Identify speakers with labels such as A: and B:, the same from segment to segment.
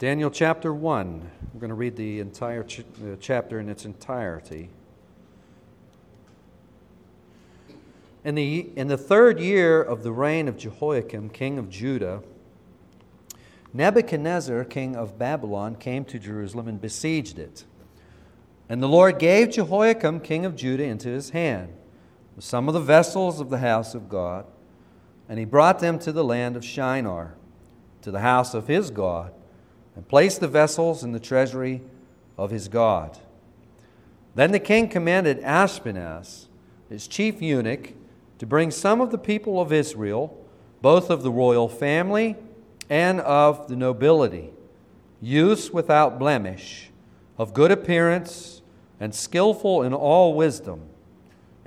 A: Daniel chapter 1. We're going to read the entire ch- uh, chapter in its entirety. In the, in the third year of the reign of Jehoiakim, king of Judah, Nebuchadnezzar, king of Babylon, came to Jerusalem and besieged it. And the Lord gave Jehoiakim, king of Judah, into his hand some of the vessels of the house of God, and he brought them to the land of Shinar, to the house of his God and placed the vessels in the treasury of his God. Then the king commanded Ashpenaz, his chief eunuch, to bring some of the people of Israel, both of the royal family and of the nobility, youths without blemish, of good appearance, and skillful in all wisdom,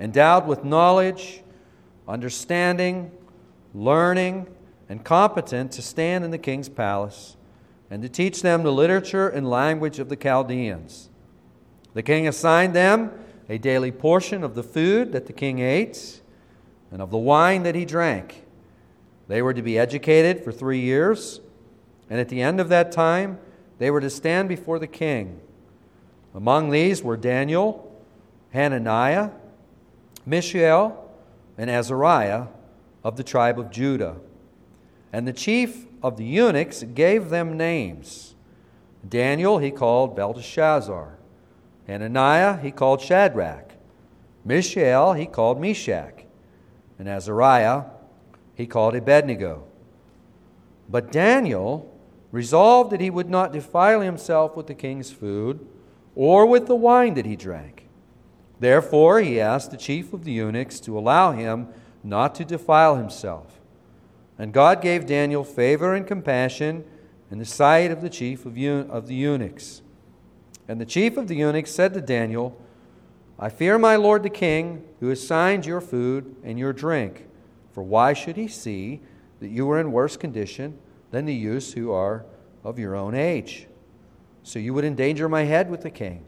A: endowed with knowledge, understanding, learning, and competent to stand in the king's palace and to teach them the literature and language of the Chaldeans. The king assigned them a daily portion of the food that the king ate and of the wine that he drank. They were to be educated for three years, and at the end of that time, they were to stand before the king. Among these were Daniel, Hananiah, Mishael, and Azariah of the tribe of Judah. And the chief of the eunuchs gave them names. Daniel he called Belteshazzar. Hananiah he called Shadrach. Mishael he called Meshach. And Azariah he called Abednego. But Daniel resolved that he would not defile himself with the king's food or with the wine that he drank. Therefore, he asked the chief of the eunuchs to allow him not to defile himself. And God gave Daniel favor and compassion in the sight of the chief of, of the eunuchs. And the chief of the eunuchs said to Daniel, I fear my lord the king, who assigned your food and your drink. For why should he see that you are in worse condition than the youths who are of your own age? So you would endanger my head with the king.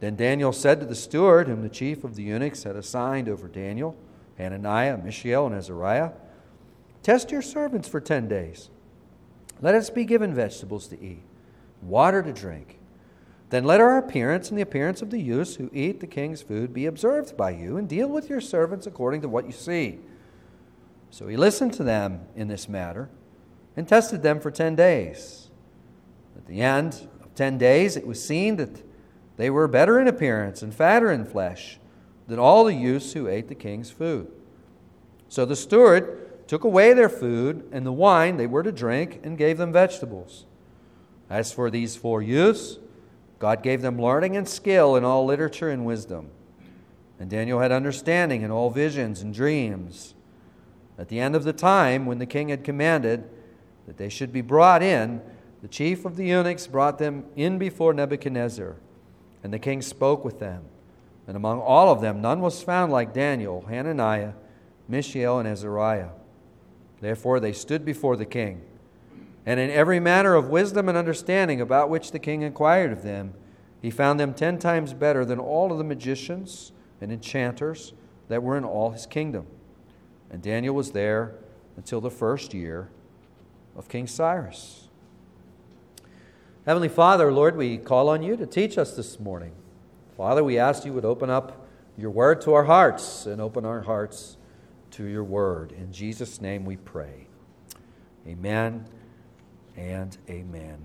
A: Then Daniel said to the steward, whom the chief of the eunuchs had assigned over Daniel, Hananiah, Mishael, and Azariah, Test your servants for ten days. Let us be given vegetables to eat, water to drink. Then let our appearance and the appearance of the youths who eat the king's food be observed by you, and deal with your servants according to what you see. So he listened to them in this matter and tested them for ten days. At the end of ten days, it was seen that they were better in appearance and fatter in flesh than all the youths who ate the king's food. So the steward took away their food and the wine they were to drink, and gave them vegetables. As for these four youths, God gave them learning and skill in all literature and wisdom. And Daniel had understanding in all visions and dreams. At the end of the time, when the king had commanded that they should be brought in, the chief of the eunuchs brought them in before Nebuchadnezzar. And the king spoke with them. And among all of them, none was found like Daniel, Hananiah, Mishael, and Azariah. Therefore they stood before the king. And in every manner of wisdom and understanding about which the king inquired of them, he found them ten times better than all of the magicians and enchanters that were in all his kingdom. And Daniel was there until the first year of King Cyrus. Heavenly Father, Lord, we call on you to teach us this morning. Father, we ask you would open up your word to our hearts and open our hearts to your word. In Jesus' name we pray. Amen and amen.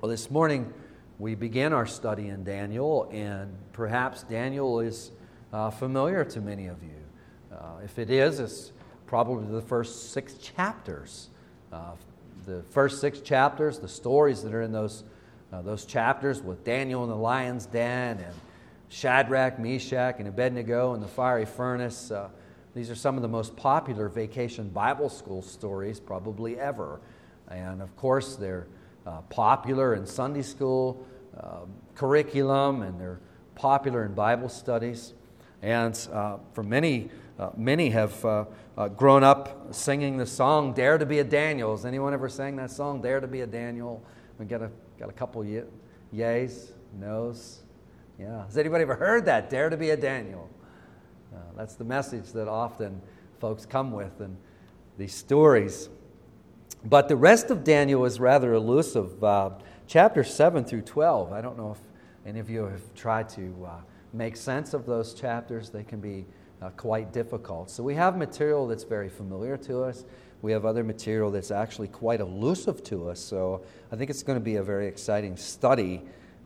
A: Well, this morning we begin our study in Daniel, and perhaps Daniel is uh, familiar to many of you. Uh, if it is, it's probably the first six chapters. Uh, the first six chapters, the stories that are in those, uh, those chapters with Daniel in the lion's den and Shadrach, Meshach, and Abednego in the fiery furnace. Uh, these are some of the most popular vacation Bible school stories probably ever. And of course, they're uh, popular in Sunday school uh, curriculum and they're popular in Bible studies. And uh, for many, uh, many have uh, uh, grown up singing the song Dare to be a Daniel. Has anyone ever sang that song, Dare to be a Daniel? We got a, got a couple ye- yays, no's. Yeah. Has anybody ever heard that? Dare to be a Daniel. Uh, that's the message that often folks come with and these stories. But the rest of Daniel is rather elusive. Uh, chapter 7 through 12, I don't know if any of you have tried to uh, make sense of those chapters. They can be uh, quite difficult. So we have material that's very familiar to us. We have other material that's actually quite elusive to us. So I think it's going to be a very exciting study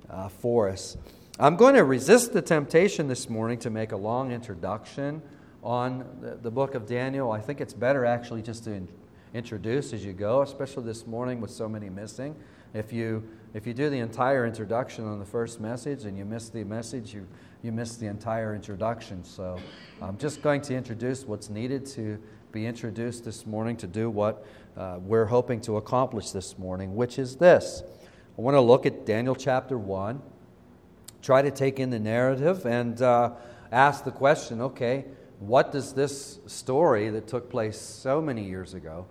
A: uh, for us. I'm going to resist the temptation this morning to make a long introduction on the, book of Daniel. I think it's better actually just to in, introduce as you go, especially this morning with so many missing. If you, if you do the entire introduction on the first message and you miss the message, you, you miss the entire introduction. So I'm just going to introduce what's needed to be introduced this morning to do what uh, we're hoping to accomplish this morning, which is this. I want to look at Daniel chapter 1, try to take in the narrative, and uh, ask the question okay, what does this story that took place so many years ago,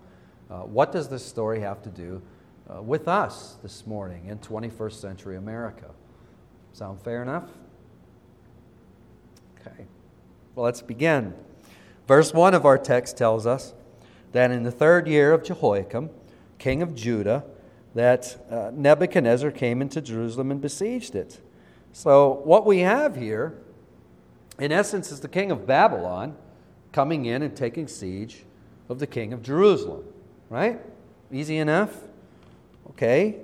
A: uh, what does this story have to do uh, with us this morning in 21st century America? Sound fair enough? Okay. Well, let's begin. Verse 1 of our text tells us that in the third year of Jehoiakim, king of Judah, that uh, Nebuchadnezzar came into Jerusalem and besieged it. So, what we have here, in essence, is the king of Babylon coming in and taking siege of the king of Jerusalem. Right? Easy enough? Okay.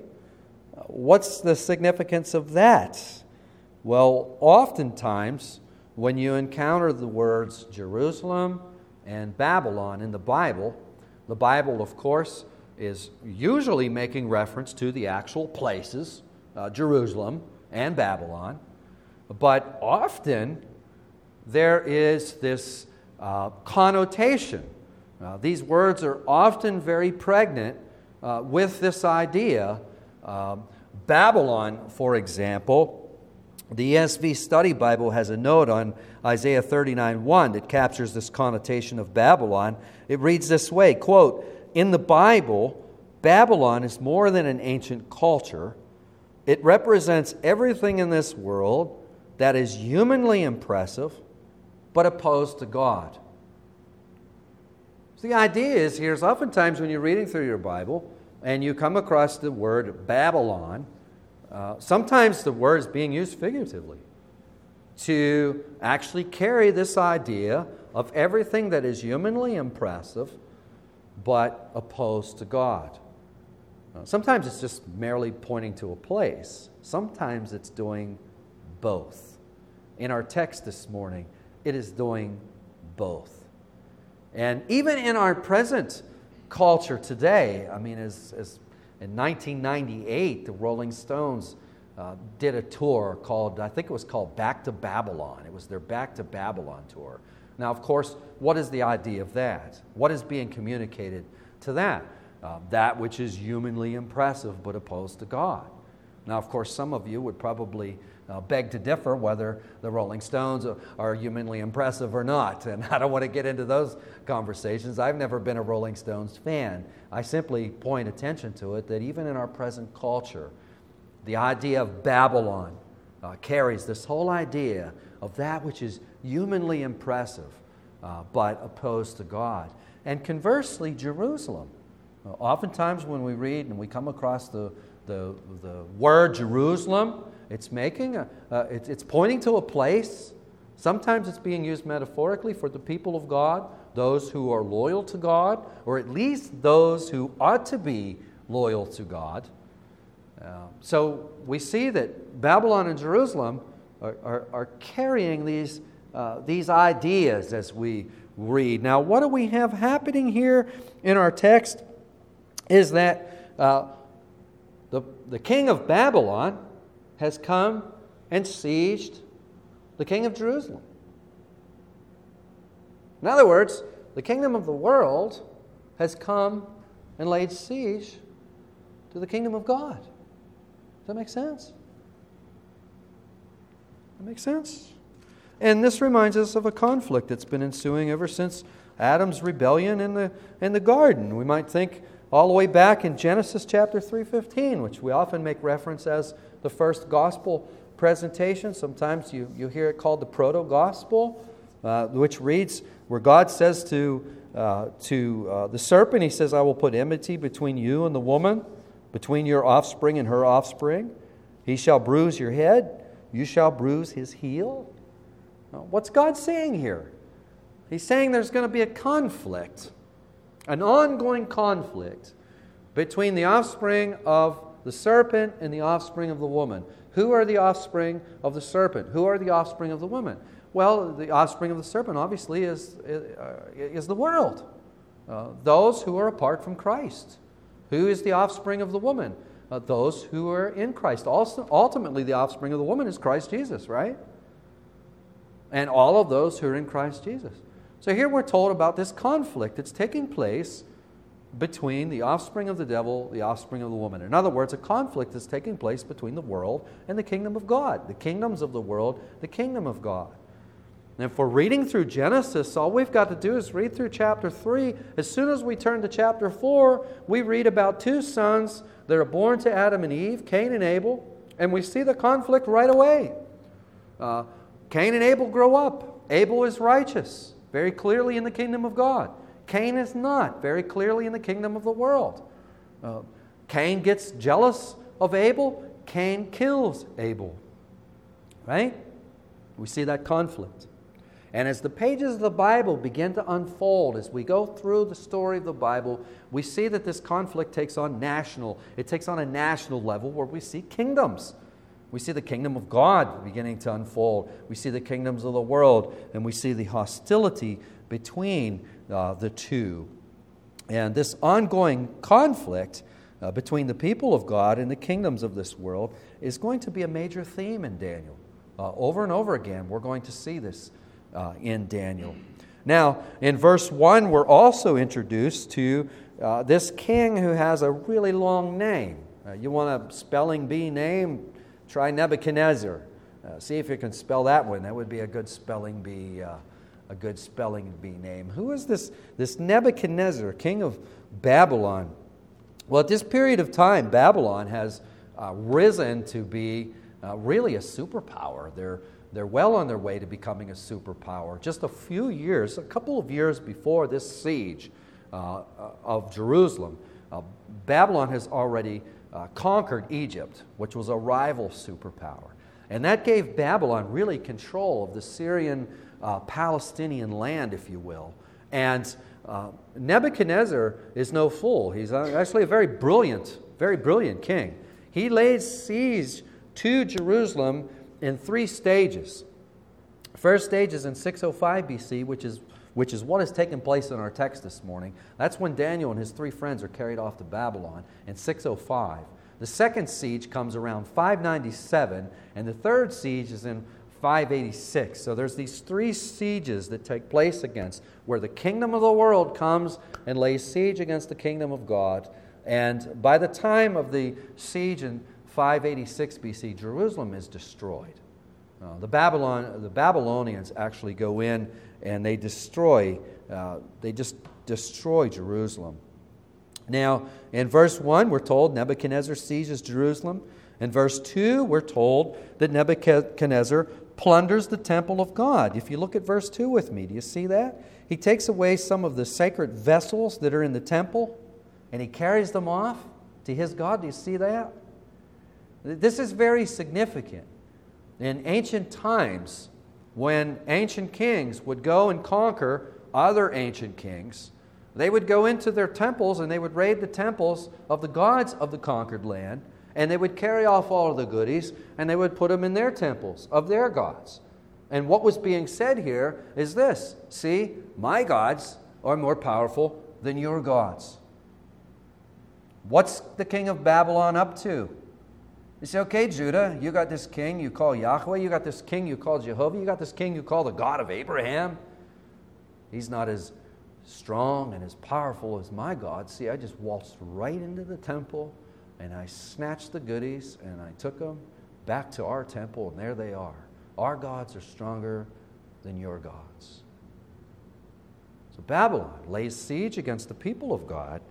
A: What's the significance of that? Well, oftentimes, when you encounter the words Jerusalem and Babylon in the Bible, the Bible, of course, is usually making reference to the actual places, uh, Jerusalem and Babylon, but often there is this uh, connotation. Uh, these words are often very pregnant uh, with this idea. Um, Babylon, for example, the ESV Study Bible has a note on Isaiah 39 1 that captures this connotation of Babylon. It reads this way quote, In the Bible, Babylon is more than an ancient culture. It represents everything in this world that is humanly impressive but opposed to God. So the idea is here is oftentimes when you're reading through your Bible and you come across the word Babylon, uh, sometimes the word is being used figuratively to actually carry this idea of everything that is humanly impressive but opposed to God. Uh, sometimes it's just merely pointing to a place, sometimes it's doing both. In our text this morning, it is doing both. And even in our present culture today, I mean, as, as in 1998, the Rolling Stones uh, did a tour called, I think it was called Back to Babylon. It was their Back to Babylon tour. Now, of course, what is the idea of that? What is being communicated to that? Uh, that which is humanly impressive but opposed to God. Now, of course, some of you would probably uh, beg to differ whether the Rolling Stones are humanly impressive or not. And I don't want to get into those conversations. I've never been a Rolling Stones fan. I simply point attention to it that even in our present culture, the idea of Babylon uh, carries this whole idea of that which is humanly impressive uh, but opposed to God. And conversely, Jerusalem. Uh, oftentimes, when we read and we come across the, the, the word Jerusalem, it's making a, uh, it's, it's pointing to a place. Sometimes it's being used metaphorically for the people of God, those who are loyal to God, or at least those who ought to be loyal to God. Uh, so we see that Babylon and Jerusalem are, are, are carrying these, uh, these ideas as we read. Now, what do we have happening here in our text is that uh, the, the king of Babylon has come and sieged the king of Jerusalem. In other words, the kingdom of the world has come and laid siege to the kingdom of God. Does that make sense? That makes sense? And this reminds us of a conflict that's been ensuing ever since Adam's rebellion in the, in the garden. We might think all the way back in Genesis chapter 3:15, which we often make reference as the first gospel presentation. Sometimes you, you hear it called the proto gospel, uh, which reads where God says to uh, to uh, the serpent, he says, I will put enmity between you and the woman, between your offspring and her offspring. He shall bruise your head, you shall bruise his heel. Now, what's God saying here? He's saying there's going to be a conflict, an ongoing conflict between the offspring of the serpent and the offspring of the woman. Who are the offspring of the serpent? Who are the offspring of the woman? Well, the offspring of the serpent obviously is, uh, is the world, uh, those who are apart from Christ. Who is the offspring of the woman? Uh, those who are in Christ. Also, ultimately, the offspring of the woman is Christ Jesus, right? And all of those who are in Christ Jesus. So here we're told about this conflict that's taking place between the offspring of the devil, the offspring of the woman. In other words, a conflict is taking place between the world and the kingdom of God, the kingdoms of the world, the kingdom of God. And if we're reading through Genesis, all we've got to do is read through chapter 3. As soon as we turn to chapter 4, we read about two sons that are born to Adam and Eve, Cain and Abel, and we see the conflict right away. Uh, Cain and Abel grow up. Abel is righteous, very clearly in the kingdom of God. Cain is not, very clearly in the kingdom of the world. Uh, Cain gets jealous of Abel. Cain kills Abel. Right? We see that conflict. And as the pages of the Bible begin to unfold, as we go through the story of the Bible, we see that this conflict takes on national, it takes on a national level where we see kingdoms. We see the kingdom of God beginning to unfold. We see the kingdoms of the world, and we see the hostility between uh, the two. And this ongoing conflict uh, between the people of God and the kingdoms of this world is going to be a major theme in Daniel. Uh, over and over again, we're going to see this uh, in Daniel. Now, in verse 1, we're also introduced to uh, this king who has a really long name. Uh, you want a spelling bee name? Try Nebuchadnezzar. Uh, see if you can spell that one. That would be a good spelling bee, uh, a good spelling bee name. Who is this, this Nebuchadnezzar, king of Babylon? Well, at this period of time, Babylon has uh, risen to be really a superpower. They're they're well on their way to becoming a superpower. Just a few years, a couple of years before this siege uh, of Jerusalem, uh, Babylon has already uh, conquered Egypt, which was a rival superpower. And that gave Babylon really control of the Syrian uh, Palestinian land, if you will. And uh, Nebuchadnezzar is no fool. He's actually a very brilliant, very brilliant king. He laid siege to Jerusalem in three stages. First stage is in 605 BC, which is, which is what has taken place in our text this morning. That's when Daniel and his three friends are carried off to Babylon in 605. The second siege comes around 597, and the third siege is in 586. So there's these three sieges that take place against where the kingdom of the world comes and lays siege against the kingdom of God. And by the time of the siege in 586 BC, Jerusalem is destroyed. Uh, the, Babylon, the Babylonians actually go in and they destroy, uh, they just destroy Jerusalem. Now, in verse 1, we're told Nebuchadnezzar seizes Jerusalem. In verse 2, we're told that Nebuchadnezzar plunders the temple of God. If you look at verse 2 with me, do you see that? He takes away some of the sacred vessels that are in the temple and he carries them off to his God. Do you see that? This is very significant. In ancient times, when ancient kings would go and conquer other ancient kings, they would go into their temples and they would raid the temples of the gods of the conquered land, and they would carry off all of the goodies and they would put them in their temples of their gods. And what was being said here is this see, my gods are more powerful than your gods. What's the king of Babylon up to? You say, okay, Judah, you got this king you call Yahweh, you got this king you call Jehovah, you got this king you call the God of Abraham. He's not as strong and as powerful as my God. See, I just waltzed right into the temple and I snatched the goodies and I took them back to our temple, and there they are. Our gods are stronger than your gods. So Babylon lays siege against the people of God.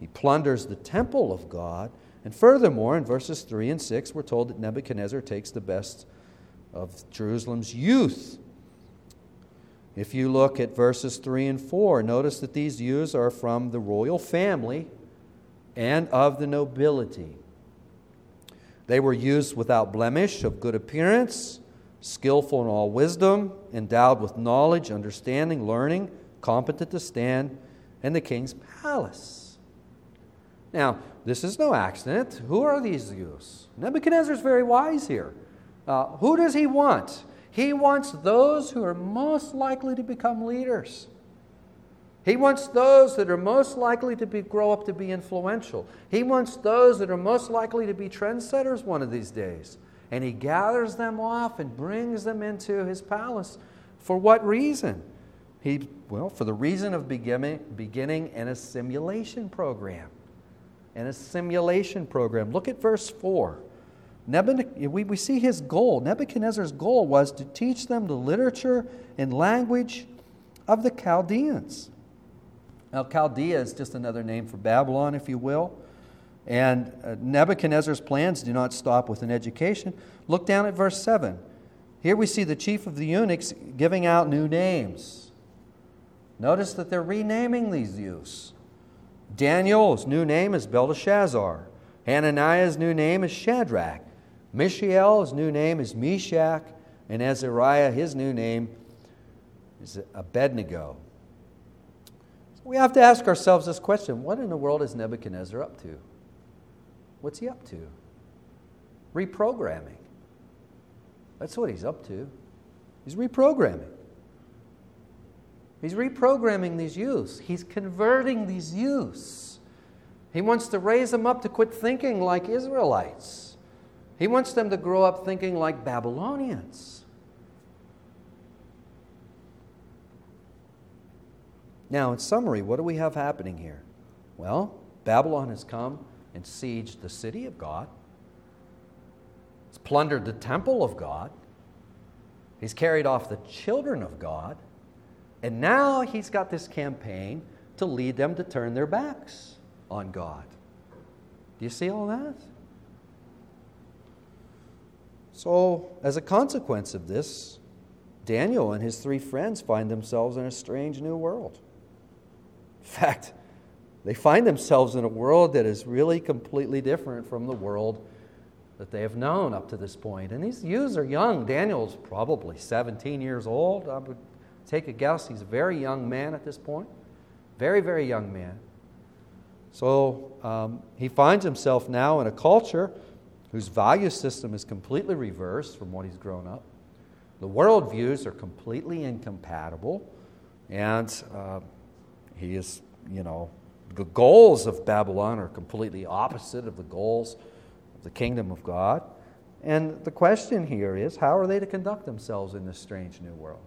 A: He plunders the temple of God and furthermore, in verses 3 and 6, we're told that Nebuchadnezzar takes the best of Jerusalem's youth. If you look at verses 3 and 4, notice that these youths are from the royal family and of the nobility. They were youths without blemish, of good appearance, skillful in all wisdom, endowed with knowledge, understanding, learning, competent to stand in the king's palace. Now, this is no accident. Who are these youths? Nebuchadnezzar is very wise here. Uh, who does he want? He wants those who are most likely to become leaders. He wants those that are most likely to be, grow up to be influential. He wants those that are most likely to be trendsetters one of these days. And he gathers them off and brings them into his palace. For what reason? He, well, for the reason of beginning, beginning an assimilation program. An simulation program. Look at verse 4 we, we see his goal. Nebuchadnezzar's goal was to teach them the literature and language of the Chaldeans. Now, Chaldea is just another name for Babylon, if you will. And uh, Nebuchadnezzar's plans do not stop with an education. Look down at verse 7. Here we see the chief of the eunuchs giving out new names. Notice that they're renaming these youths. Daniel's new name is Belteshazzar. Hananiah's new name is Shadrach. Mishael's new name is Meshach, and Azariah, his new name is Abednego. So we have to ask ourselves this question what in the world is Nebuchadnezzar up to? What's he up to? Reprogramming. That's what he's up to. He's reprogramming. He's reprogramming these youths. He's converting these youths. He wants to raise them up to quit thinking like Israelites. He wants them to grow up thinking like Babylonians. Now, in summary, what do we have happening here? Well, Babylon has come and sieged the city of God. He's plundered the temple of God. He's carried off the children of God. And now he's got this campaign to lead them to turn their backs on God. Do you see all that? So, as a consequence of this, Daniel and his three friends find themselves in a strange new world. In fact, they find themselves in a world that is really completely different from the world that they have known up to this point. And these youths are young. Daniel's probably 17 years old. I would take a guess. He's a very young man at this point. Very, very young man. So um, he finds himself now in a culture whose value system is completely reversed from what he's grown up. The worldviews are completely incompatible, and uh, he is, you know, the goals of Babylon are completely opposite of the goals of the kingdom of God. And the question here is how are they to conduct themselves in this strange new world?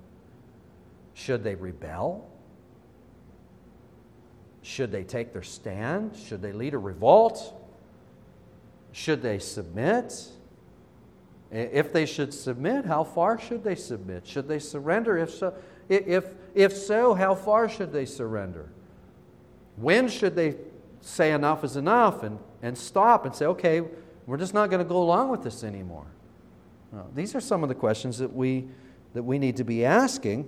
A: Should they rebel? Should they take their stand? Should they lead a revolt? Should they submit? If they should submit, how far should they submit? Should they surrender? If so, if, if so, how far should they surrender? When should they say enough is enough and, and stop and say, okay, we're just not going to go along with this anymore? these are some of the questions that we, that we need to be asking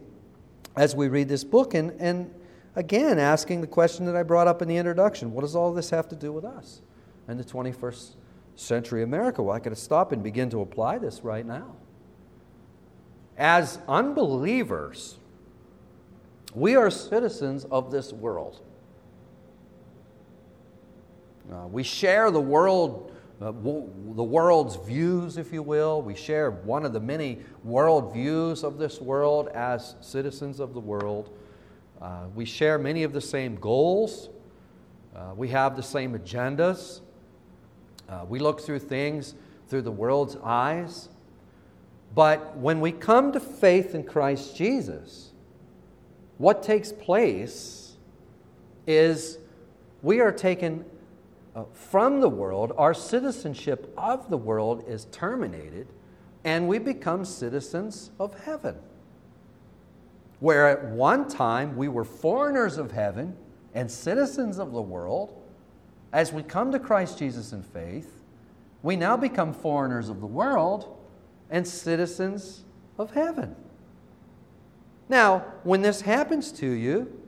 A: as we read this book. And, and again, asking the question that I brought up in the introduction what does all this have to do with us in the 21st century America. Well, I could stop and begin to apply this right now. As unbelievers, we are citizens of this world. Uh, we share the world, uh, the world's views, if you will. We share one of the many world views of this world as citizens of the world. Uh, we share many of the same goals. Uh, we have the same agendas. Uh, we look through things through the world's eyes. But when we come to faith in Christ Jesus, what takes place is we are taken uh, from the world, our citizenship of the world is terminated, and we become citizens of heaven. Where at one time we were foreigners of heaven and citizens of the world, as we come to Christ Jesus in faith, we now become foreigners of the world and citizens of heaven. Now, when this happens to you,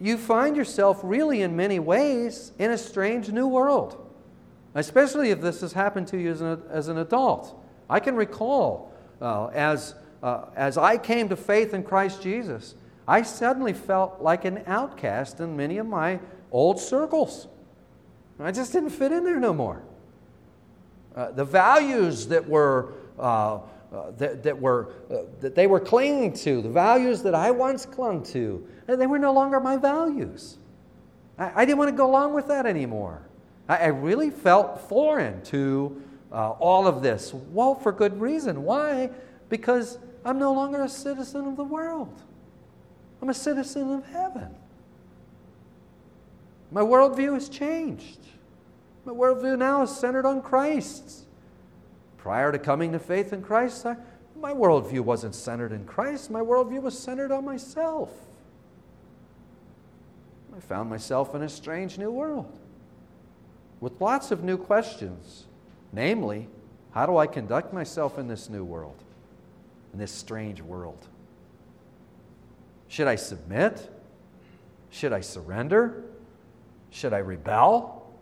A: you find yourself really, in many ways, in a strange new world, especially if this has happened to you as an, as an adult. I can recall uh, as, uh, as I came to faith in Christ Jesus, I suddenly felt like an outcast in many of my old circles. I just didn't fit in there no more. Uh, the values that were uh, that, that, were, uh, that they were clinging to, the values that I once clung to, they were no longer my values. I, I didn't want to go along with that anymore. I, I really felt foreign to uh, all of this. Well, for good reason. Why? Because I'm no longer a citizen of the world, I'm a citizen of heaven. My worldview has changed. My worldview now is centered on Christ. Prior to coming to faith in Christ, I, my worldview wasn't centered in Christ. My worldview was centered on myself. I found myself in a strange new world with lots of new questions. Namely, how do I conduct myself in this new world, in this strange world? Should I submit? Should I surrender? Should I rebel?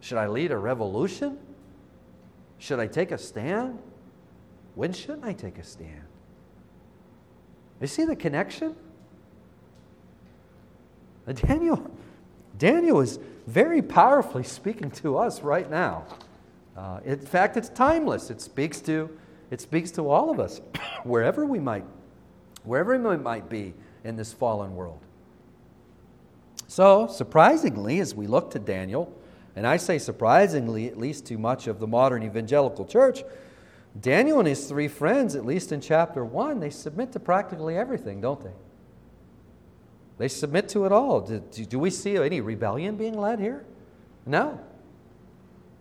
A: Should I lead a revolution? Should I take a stand? When shouldn't I take a stand? You see the connection? Daniel, Daniel is very powerfully speaking to us right now. Uh, in fact, it's timeless. It speaks to, it speaks to all of us, wherever we might, wherever we might be in this fallen world. So, surprisingly, as we look to Daniel, and I say surprisingly, at least to much of the modern evangelical church, Daniel and his three friends, at least in chapter 1, they submit to practically everything, don't they? They submit to it all. Do, do, we see any rebellion being led here? No.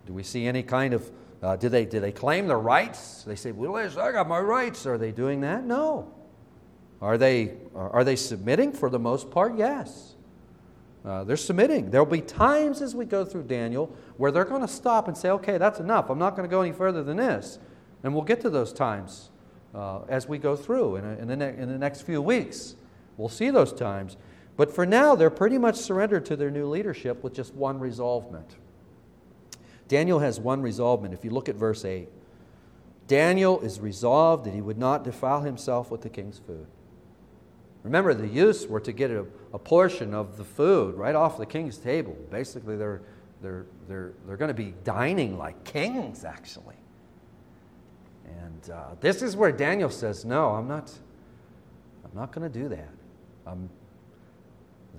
A: Do we see any kind of, uh, do, they, do they claim their rights? They say, well, I got my rights. Are they doing that? No. Are they, are they submitting? For the most part, yes. Uh, they're submitting. There'll be times as we go through Daniel where they're going to stop and say, okay, that's enough. I'm not going to go any further than this. And we'll get to those times uh, as we go through in, a, in, the ne- in the next few weeks. We'll see those times. But for now, they're pretty much surrendered to their new leadership with just one resolvement. Daniel has one resolvement. If you look at verse 8, Daniel is resolved that he would not defile himself with the king's food. Remember, the youths were to get a, a portion of the food right off the king's table. Basically, they're, they're, they're, they're going to be dining like kings, actually. And uh, this is where Daniel says, No, I'm not, I'm not going to do that. I'm,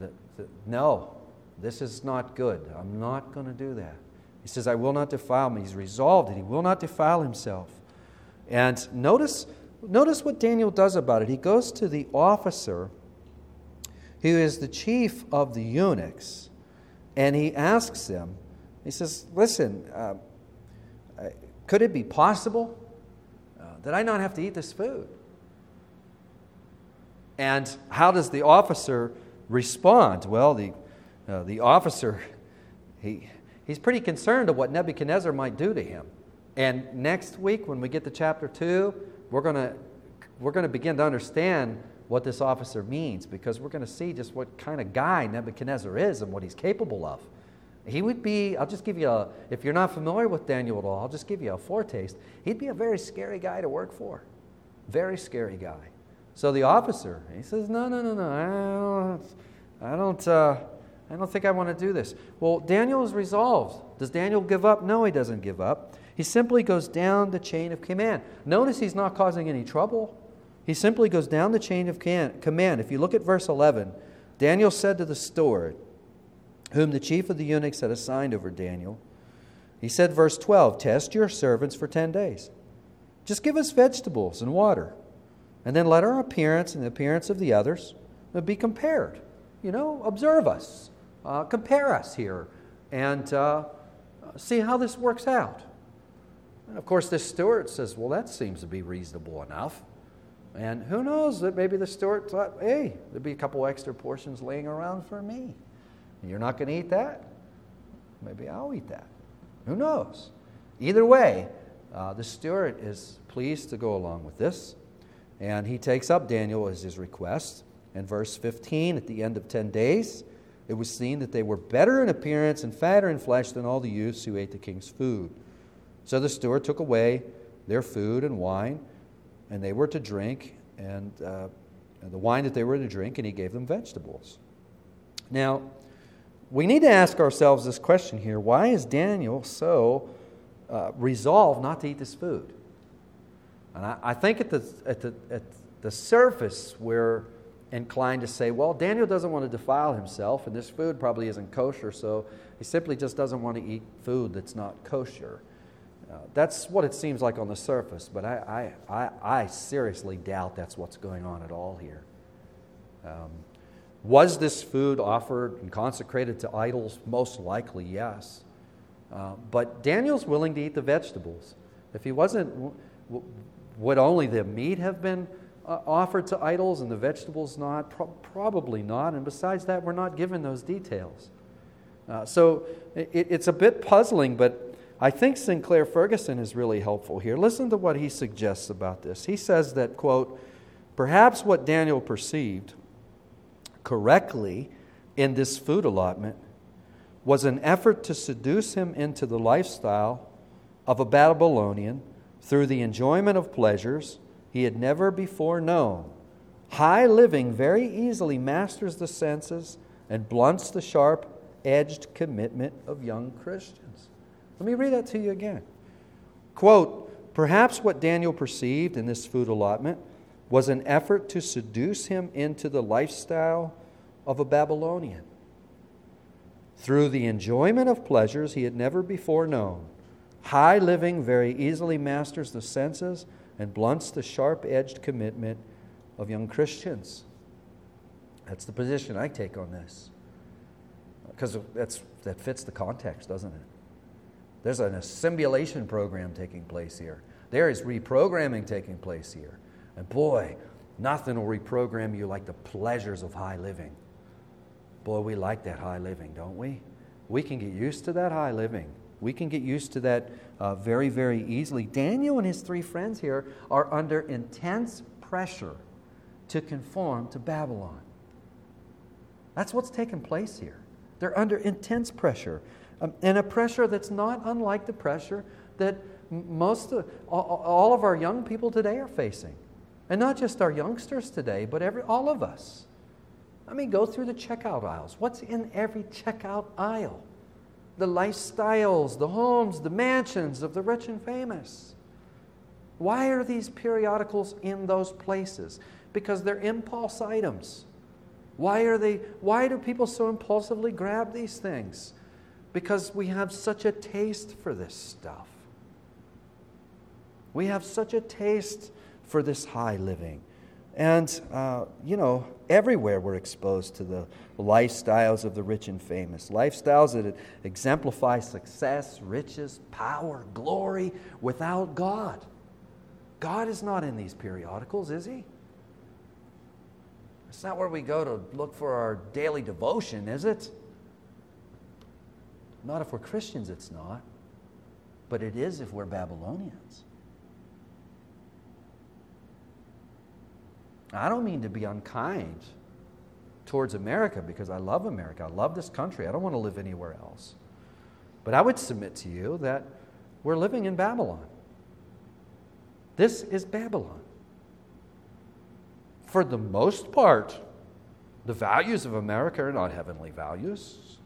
A: the, the, no, this is not good. I'm not going to do that. He says, I will not defile me. He's resolved that he will not defile himself. And notice notice what Daniel does about it. He goes to the officer who is the chief of the eunuchs, and he asks him, he says, Listen, uh, could it be possible uh, that I not have to eat this food? And how does the officer respond? Well, the, uh, the officer, he, he's pretty concerned of what Nebuchadnezzar might do to him. And next week, when we get to chapter 2, we're going we're going to begin to understand what this officer means because we're going to see just what kind of guy Nebuchadnezzar is and what he's capable of. He would be, I'll just give you a, if you're not familiar with Daniel at all, I'll just give you a foretaste. He'd be a very scary guy to work for. Very scary guy. So the officer, he says, No, no, no, no, I don't, I don't, uh, I don't think I want to do this. Well, Daniel is resolved. Does Daniel give up? No, he doesn't give up. He simply goes down the chain of command. Notice he's not causing any trouble. He simply goes down the chain of command. If you look at verse 11, Daniel said to the steward, whom the chief of the eunuchs had assigned over Daniel, he said, verse 12, Test your servants for 10 days. Just give us vegetables and water, and then let our appearance and the appearance of the others be compared. You know, observe us, uh, compare us here, and uh, see how this works out. And of course, this steward says, Well, that seems to be reasonable enough. And who knows that maybe the steward thought, Hey, there'd be a couple extra portions laying around for me. You're not going to eat that? Maybe I'll eat that. Who knows? Either way, uh, the steward is pleased to go along with this. And he takes up Daniel as his request. And verse 15, at the end of 10 days, it was seen that they were better in appearance and fatter in flesh than all the youths who ate the king's food. So the steward took away their food and wine, and they were to drink, and, uh, the wine that they were to drink, and he gave them vegetables. Now, we need to ask ourselves this question here why is Daniel so uh, resolved not to eat this food? And I, I think at the, at, the, at the surface, we're inclined to say, well, Daniel doesn't want to defile himself, and this food probably isn't kosher, so he simply just doesn't want to eat food that's not kosher. Uh, that's what it seems like on the surface, but I, I, I, I seriously doubt that's what's going on at all here. Um, was this food offered and consecrated to idols? Most likely, yes. Uh, but Daniel's willing to eat the vegetables. If he wasn't, w- would only the meat have been uh, offered to idols and the vegetables not? Pro- probably not. And besides that, we're not given those details. Uh, so it, it's a bit puzzling, but I think Sinclair Ferguson is really helpful here. Listen to what he suggests about this. He says that, quote, perhaps what Daniel perceived correctly in this food allotment was an effort to seduce him into the lifestyle of a Babylonian through the enjoyment of pleasures he had never before known. High living very easily masters the senses and blunts the sharp edged commitment of young Christians. Let me read that to you again. Quote Perhaps what Daniel perceived in this food allotment was an effort to seduce him into the lifestyle of a Babylonian. Through the enjoyment of pleasures he had never before known, high living very easily masters the senses and blunts the sharp edged commitment of young Christians. That's the position I take on this. Because that fits the context, doesn't it? There's an assimilation program taking place here. There is reprogramming taking place here. And boy, nothing will reprogram you like the pleasures of high living. Boy, we like that high living, don't we? We can get used to that high living. We can get used to that uh, very, very easily. Daniel and his three friends here are under intense pressure to conform to Babylon. That's what's taking place here. They're under intense pressure, um, and a pressure that's not unlike the pressure that most of, all of our young people today are facing. And not just our youngsters today, but every, all of us. I mean, go through the checkout aisles. What's in every checkout aisle? The lifestyles, the homes, the mansions of the rich and famous. Why are these periodicals in those places? Because they're impulse items. Why are they why do people so impulsively grab these things? Because we have such a taste for this stuff. We have such a taste for this high living. And, uh, you know, everywhere we're exposed to the lifestyles of the rich and famous. Lifestyles that exemplify success, riches, power, glory without God. God is not in these periodicals, is He? It's not where we go to look for our daily devotion, is it? Not if we're Christians, it's not. But it is if we're Babylonians. I don't mean to be unkind towards America because I love America. I love this country. I don't want to live anywhere else. But I would submit to you that we're living in Babylon. This is Babylon. For the most part, the values of America are not heavenly values.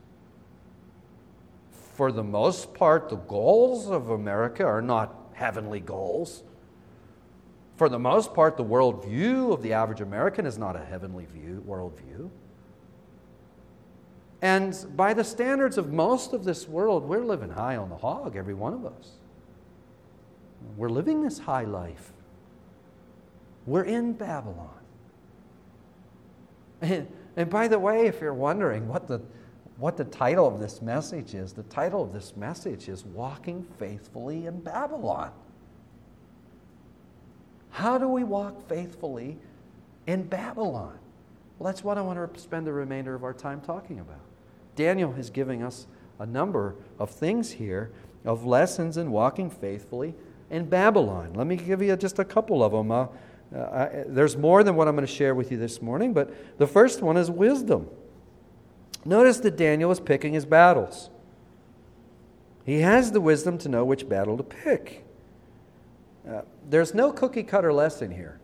A: For the most part, the goals of America are not heavenly goals. For the most part, the worldview of the average American is not a heavenly view, worldview. And by the standards of most of this world, we're living high on the hog, every one of us. We're living this high life. We're in Babylon. And, and by the way, if you're wondering what the, what the title of this message is, the title of this message is Walking Faithfully in Babylon. How do we walk faithfully in Babylon? Well, that's what I want to spend the remainder of our time talking about. Daniel is giving us a number of things here of lessons in walking faithfully in Babylon. Let me give you just a couple of them. Uh, Uh, I, there's more than what I'm going to share with you this morning, but the first one is wisdom. Notice that Daniel is picking his battles. He has the wisdom to know which battle to pick. Uh, there's no cookie cutter lesson here.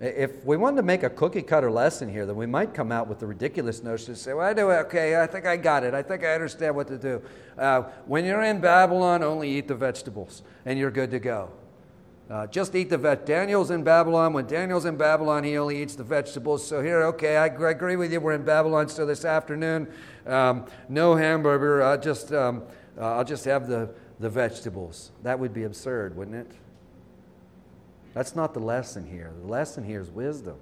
A: If we wanted to make a cookie cutter lesson here, then we might come out with the ridiculous notion to say, well, I do, okay, I think I got it. I think I understand what to do. Uh, when you're in Babylon, only eat the vegetables, and you're good to go. Uh, just eat the vet. Daniel's in Babylon. When Daniel's in Babylon, he only eats the vegetables. So here, okay, I, I agree with you. We're in Babylon. So this afternoon, um, no hamburger. I'll just, um, uh, I'll just have the, the vegetables. That would be absurd, wouldn't it? That's not the lesson here. The lesson here is wisdom.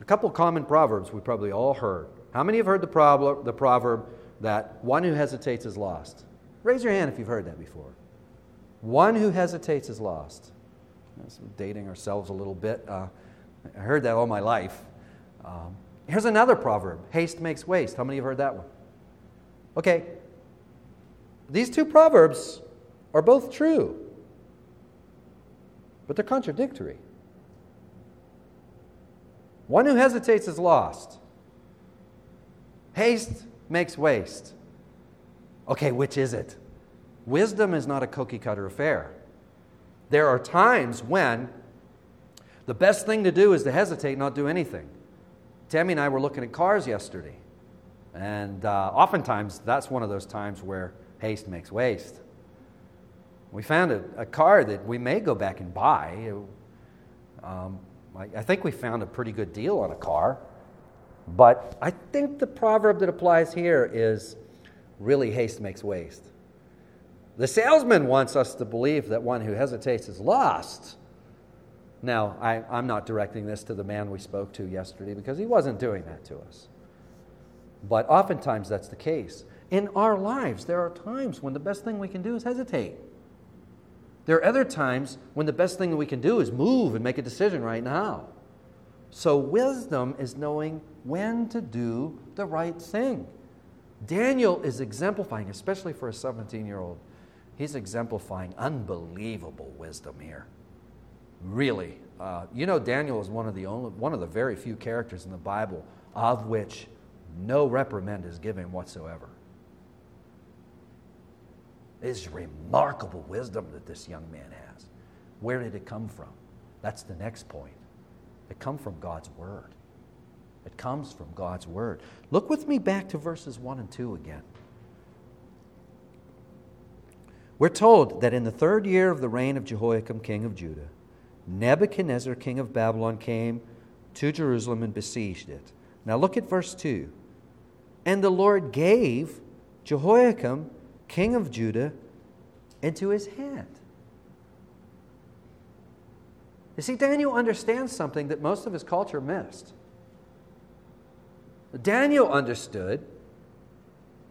A: A couple common proverbs we probably all heard. How many have heard the, proverb, the proverb that one who hesitates is lost? Raise your hand if you've heard that before. One who hesitates is lost. dating ourselves a little bit. Uh, I heard that all my life. Um, here's another proverb haste makes waste. How many have heard that one? Okay. These two proverbs are both true, but they're contradictory. One who hesitates is lost. Haste makes waste. Okay, which is it? Wisdom is not a cookie cutter affair. There are times when the best thing to do is to hesitate, not do anything. Tammy and I were looking at cars yesterday, and uh, oftentimes that's one of those times where haste makes waste. We found a, a car that we may go back and buy. Um, I, I think we found a pretty good deal on a car, but I think the proverb that applies here is really haste makes waste. The salesman wants us to believe that one who hesitates is lost. Now, I, am not directing this to the man we spoke to yesterday because he wasn't doing that to us. But oftentimes that's the case. In our lives, there are times when the best thing we can do is hesitate. There are other times when the best thing that we can do is move and make a decision right now. So, wisdom is knowing when to do the right thing. Daniel is exemplifying, especially for a 17 year old He's exemplifying unbelievable wisdom here. Really. Uh, you know, Daniel is one of, the only, one of the very few characters in the Bible of which no reprimand is given whatsoever. It's remarkable wisdom that this young man has. Where did it come from? That's the next point. It comes from God's Word. It comes from God's Word. Look with me back to verses 1 and 2 again. We're told that in the third year of the reign of Jehoiakim, king of Judah, Nebuchadnezzar, king of Babylon, came to Jerusalem and besieged it. Now look at verse 2. And the Lord gave Jehoiakim, king of Judah, into his hand. You see, Daniel understands something that most of his culture missed. Daniel understood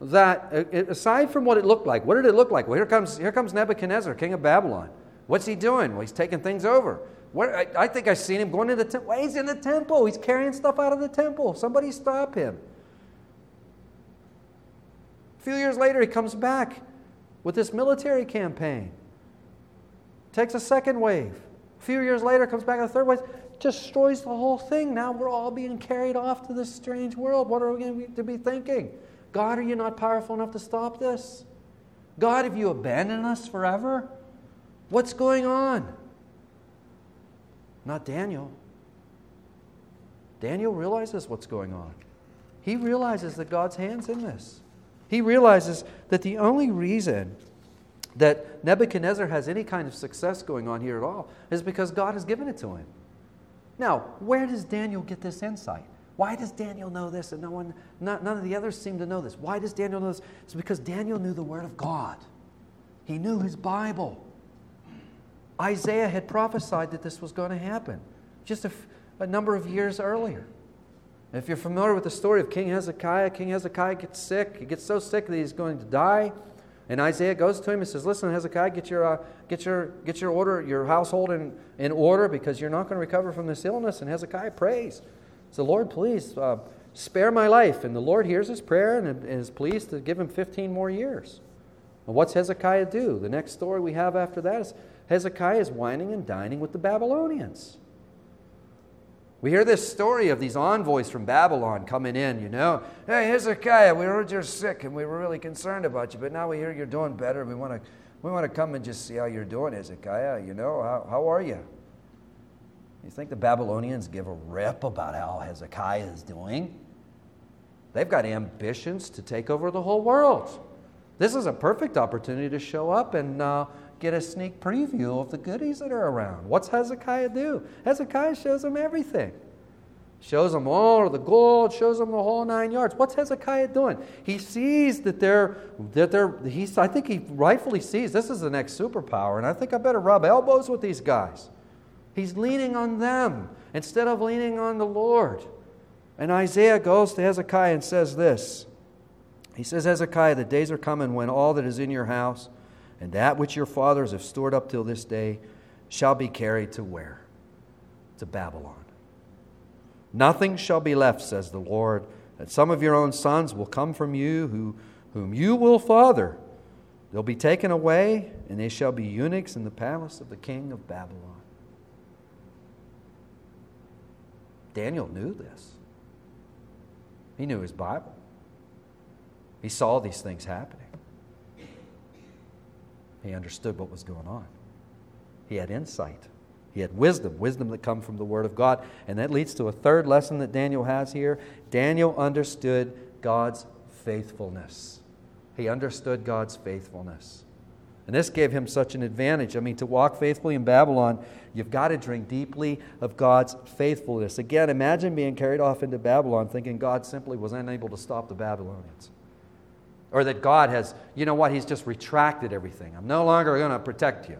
A: that, uh, aside from what it looked like, what did it look like? Well, here comes, here comes Nebuchadnezzar, king of Babylon. What's he doing? Well, he's taking things over. What, I, I think I've seen him going into the temple. He's in the temple. He's carrying stuff out of the temple. Somebody stop him. A few years later, he comes back with this military campaign. Takes a second wave. A few years later, comes back a third wave. Destroys the whole thing. Now we're all being carried off to this strange world. What are we going to be thinking? God, are you not powerful enough to stop this? God, have you abandoned us forever? What's going on? Not Daniel. Daniel realizes what's going on. He realizes that God's hand's in this. He realizes that the only reason that Nebuchadnezzar has any kind of success going on here at all is because God has given it to him. Now, where does Daniel get this insight? Why does Daniel know this and no one, not, none of the others seem to know this? Why does Daniel know this? It's because Daniel knew the Word of God. He knew his Bible. Isaiah had prophesied that this was going to happen just a, number of years earlier. If you're familiar with the story of King Hezekiah, King Hezekiah gets sick. He gets so sick that he's going to die. And Isaiah goes to him and says, Listen, Hezekiah, get your, uh, get your, get your order, your household in, in order because you're not going to recover from this illness. And Hezekiah prays. So, Lord, please uh, spare my life. And the Lord hears his prayer and is pleased to give him 15 more years. And what's Hezekiah do? The next story we have after that is Hezekiah is wining and dining with the Babylonians. We hear this story of these envoys from Babylon coming in, you know. Hey, Hezekiah, we heard you're sick and we were really concerned about you, but now we hear you're doing better. We want to, we want to come and just see how you're doing, Hezekiah. You know, how, how are you? You think the Babylonians give a rip about how Hezekiah is doing? They've got ambitions to take over the whole world. This is a perfect opportunity to show up and uh, get a sneak preview of the goodies that are around. What's Hezekiah do? Hezekiah shows them everything. Shows them all of the gold, shows them the whole nine yards. What's Hezekiah doing? He sees that they're, that they're he's, I think he rightfully sees this is the next superpower, and I think I better rub elbows with these guys. He's leaning on them instead of leaning on the Lord. And Isaiah goes to Hezekiah and says this He says, Hezekiah, the days are coming when all that is in your house and that which your fathers have stored up till this day shall be carried to where? To Babylon. Nothing shall be left, says the Lord, that some of your own sons will come from you who, whom you will father. They'll be taken away, and they shall be eunuchs in the palace of the king of Babylon. Daniel knew this. He knew his Bible. He saw these things happening. He understood what was going on. He had insight. He had wisdom, wisdom that comes from the Word of God. And that leads to a third lesson that Daniel has here. Daniel understood God's faithfulness. He understood God's faithfulness. And this gave him such an advantage. I mean, to walk faithfully in Babylon, you've got to drink deeply of God's faithfulness. Again, imagine being carried off into Babylon thinking God simply was unable to stop the Babylonians. Or that God has, you know what, He's just retracted everything. I'm no longer going to protect you.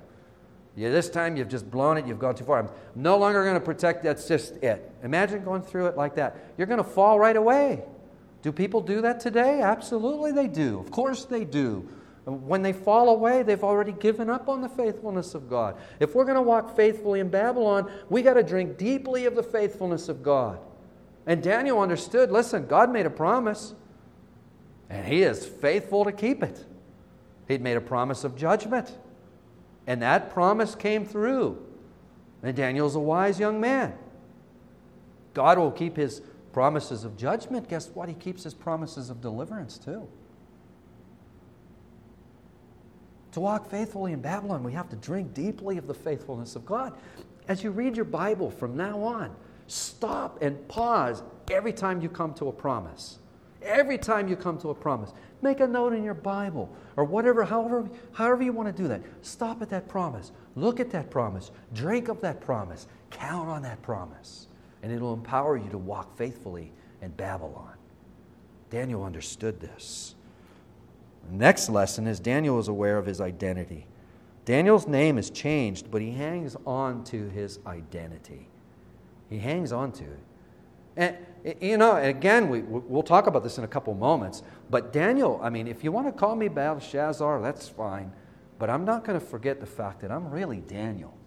A: Yeah, this time you've just blown it, you've gone too far. I'm no longer going to protect, that's just it. Imagine going through it like that. You're going to fall right away. Do people do that today? Absolutely they do. Of course they do. When they fall away, they've already given up on the faithfulness of God. If we're going to walk faithfully in Babylon, we got to drink deeply of the faithfulness of God. And Daniel understood listen, God made a promise. And he is faithful to keep it. He'd made a promise of judgment. And that promise came through. And Daniel's a wise young man. God will keep his promises of judgment. Guess what? He keeps his promises of deliverance too. To walk faithfully in Babylon, we have to drink deeply of the faithfulness of God. As you read your Bible from now on, stop and pause every time you come to a promise. Every time you come to a promise, make a note in your Bible or whatever, however, however you want to do that. Stop at that promise. Look at that promise. Drink of that promise. Count on that promise. And it'll empower you to walk faithfully in Babylon. Daniel understood this. Next lesson is Daniel is aware of his identity. Daniel's name is changed, but he hangs on to his identity. He hangs on to it. And, you know, again, we, we'll talk about this in a couple moments, but Daniel, I mean, if you want to call me Belshazzar, that's fine, but I'm not going to forget the fact that I'm really Daniel.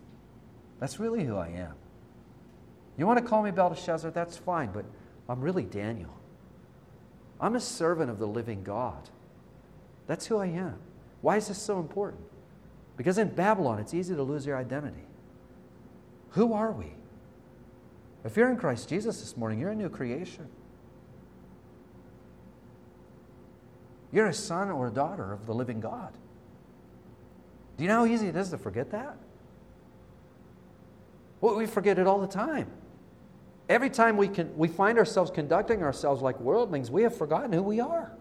A: That's really who I am. You want to call me Belshazzar, that's fine, but I'm really Daniel. I'm a servant of the living God. That's who I am. Why is this so important? Because in Babylon, it's easy to lose your identity. Who are we? If you're in Christ Jesus this morning, you're a new creation. You're a son or a daughter of the living God. Do you know how easy it is to forget that? Well, we forget it all the time. Every time we, can, we find ourselves conducting ourselves like worldlings, we have forgotten who we are.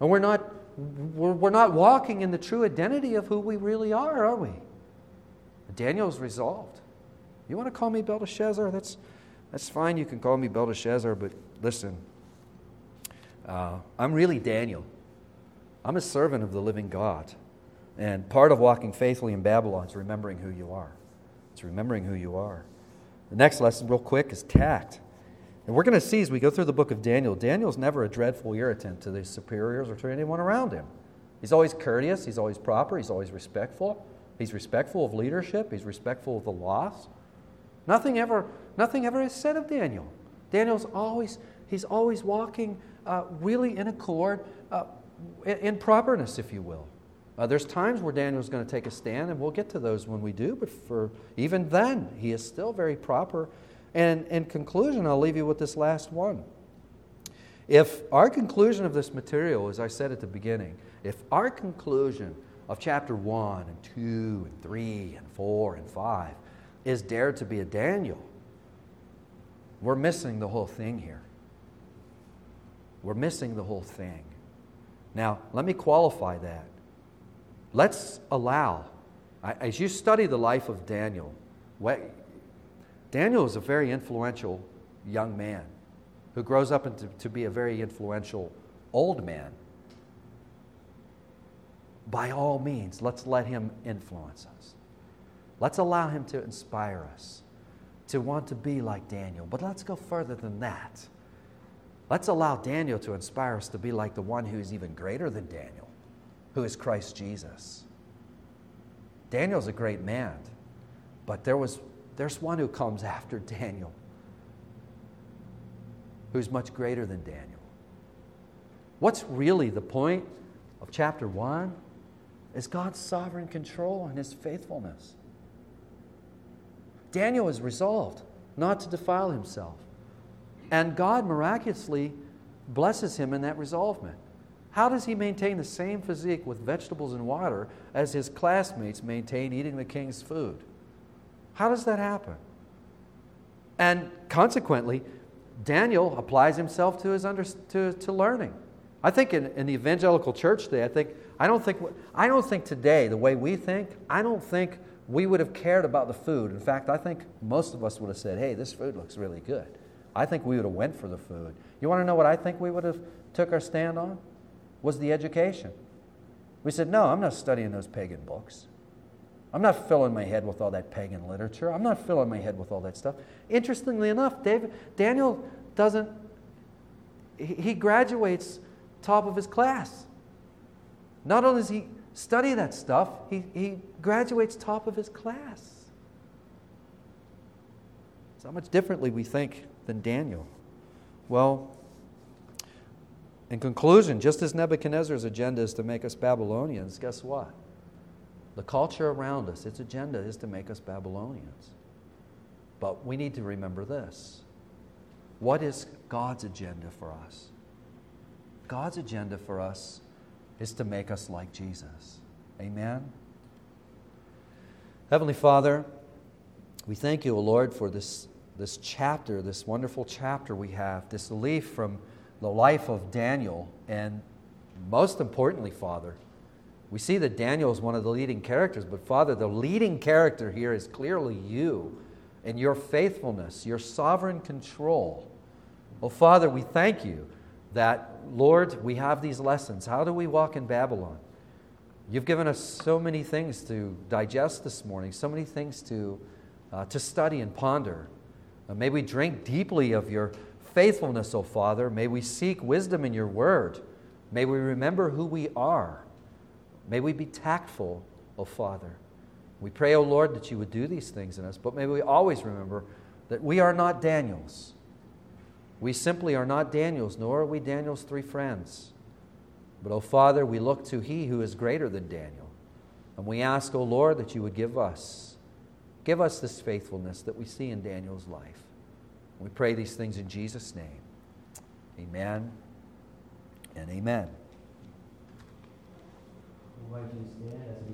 A: And we're not, we're, not walking in the true identity of who we really are, are we? Daniel's resolved. You want to call me Belteshazzar? That's, that's fine. You can call me Belteshazzar, but listen, uh, I'm really Daniel. I'm a servant of the living God. And part of walking faithfully in Babylon is remembering who you are. It's remembering who you are. The next lesson, real quick, is tact. And we're going to see as we go through the book of Daniel, Daniel's never a dreadful irritant to his superiors or to anyone around him. He's always courteous, he's always proper, he's always respectful. He's respectful of leadership, he's respectful of the laws. Nothing ever, nothing ever is said of Daniel. Daniel's always, he's always walking uh, really in accord, uh, in properness, if you will. Uh, there's times where Daniel's going to take a stand, and we'll get to those when we do, but for even then, he is still very proper And in conclusion, I'll leave you with this last one. If our conclusion of this material, as I said at the beginning, if our conclusion of chapter 1 and 2 and 3 and 4 and 5 is dared to be a Daniel, we're missing the whole thing here. We're missing the whole thing. Now, let me qualify that. Let's allow, as you study the life of Daniel, Daniel is a very influential young man who grows up into, to be a very influential old man. By all means, let's let him influence us. Let's allow him to inspire us to want to be like Daniel. But let's go further than that. Let's allow Daniel to inspire us to be like the one who is even greater than Daniel, who is Christ Jesus. Daniel's a great man, but there was, there's one who comes after Daniel who's much greater than Daniel. What's really the point of chapter 1 is God's sovereign control and his faithfulness. Daniel is resolved not to defile himself. And God miraculously blesses him in that resolvement. How does he maintain the same physique with vegetables and water as his classmates maintain eating the king's food? How does that happen? And consequently, Daniel applies himself to, his under, to, to learning. I think in, in the evangelical church today, I think I don't think I don't think today the way we think, I don't think we would have cared about the food. In fact, I think most of us would have said, "Hey, this food looks really good." I think we would have went for the food. You want to know what I think we would have took our stand on? Was the education. We said, "No, I'm not studying those pagan books. I'm not filling my head with all that pagan literature. I'm not filling my head with all that stuff. Interestingly enough, David, Daniel doesn't, he graduates top of his class. Not only does he study that stuff, he, he graduates top of his class. So, how much differently we think than Daniel? Well, in conclusion, just as Nebuchadnezzar's agenda is to make us Babylonians, guess what? The culture around us, its agenda is to make us Babylonians. But we need to remember this what is God's agenda for us? God's agenda for us is to make us like Jesus. Amen? Heavenly Father, we thank you, O Lord, for this, this chapter, this wonderful chapter we have, this leaf from the life of Daniel, and most importantly, Father, we see that Daniel is one of the leading characters, but Father, the leading character here is clearly you and your faithfulness, your sovereign control. Oh, Father, we thank you that, Lord, we have these lessons. How do we walk in Babylon? You've given us so many things to digest this morning, so many things to, uh, to study and ponder. Uh, may we drink deeply of your faithfulness, O Father. May we seek wisdom in your word. May we remember who we are. May we be tactful, O Father. We pray, O Lord, that you would do these things in us, but may we always remember that we are not Daniels. We simply are not Daniels, nor are we Daniel's three friends. But, O Father, we look to He who is greater than Daniel. And we ask, O Lord, that you would give us, give us this faithfulness that we see in Daniel's life. We pray these things in Jesus' name. Amen and amen. Invite you to stand as we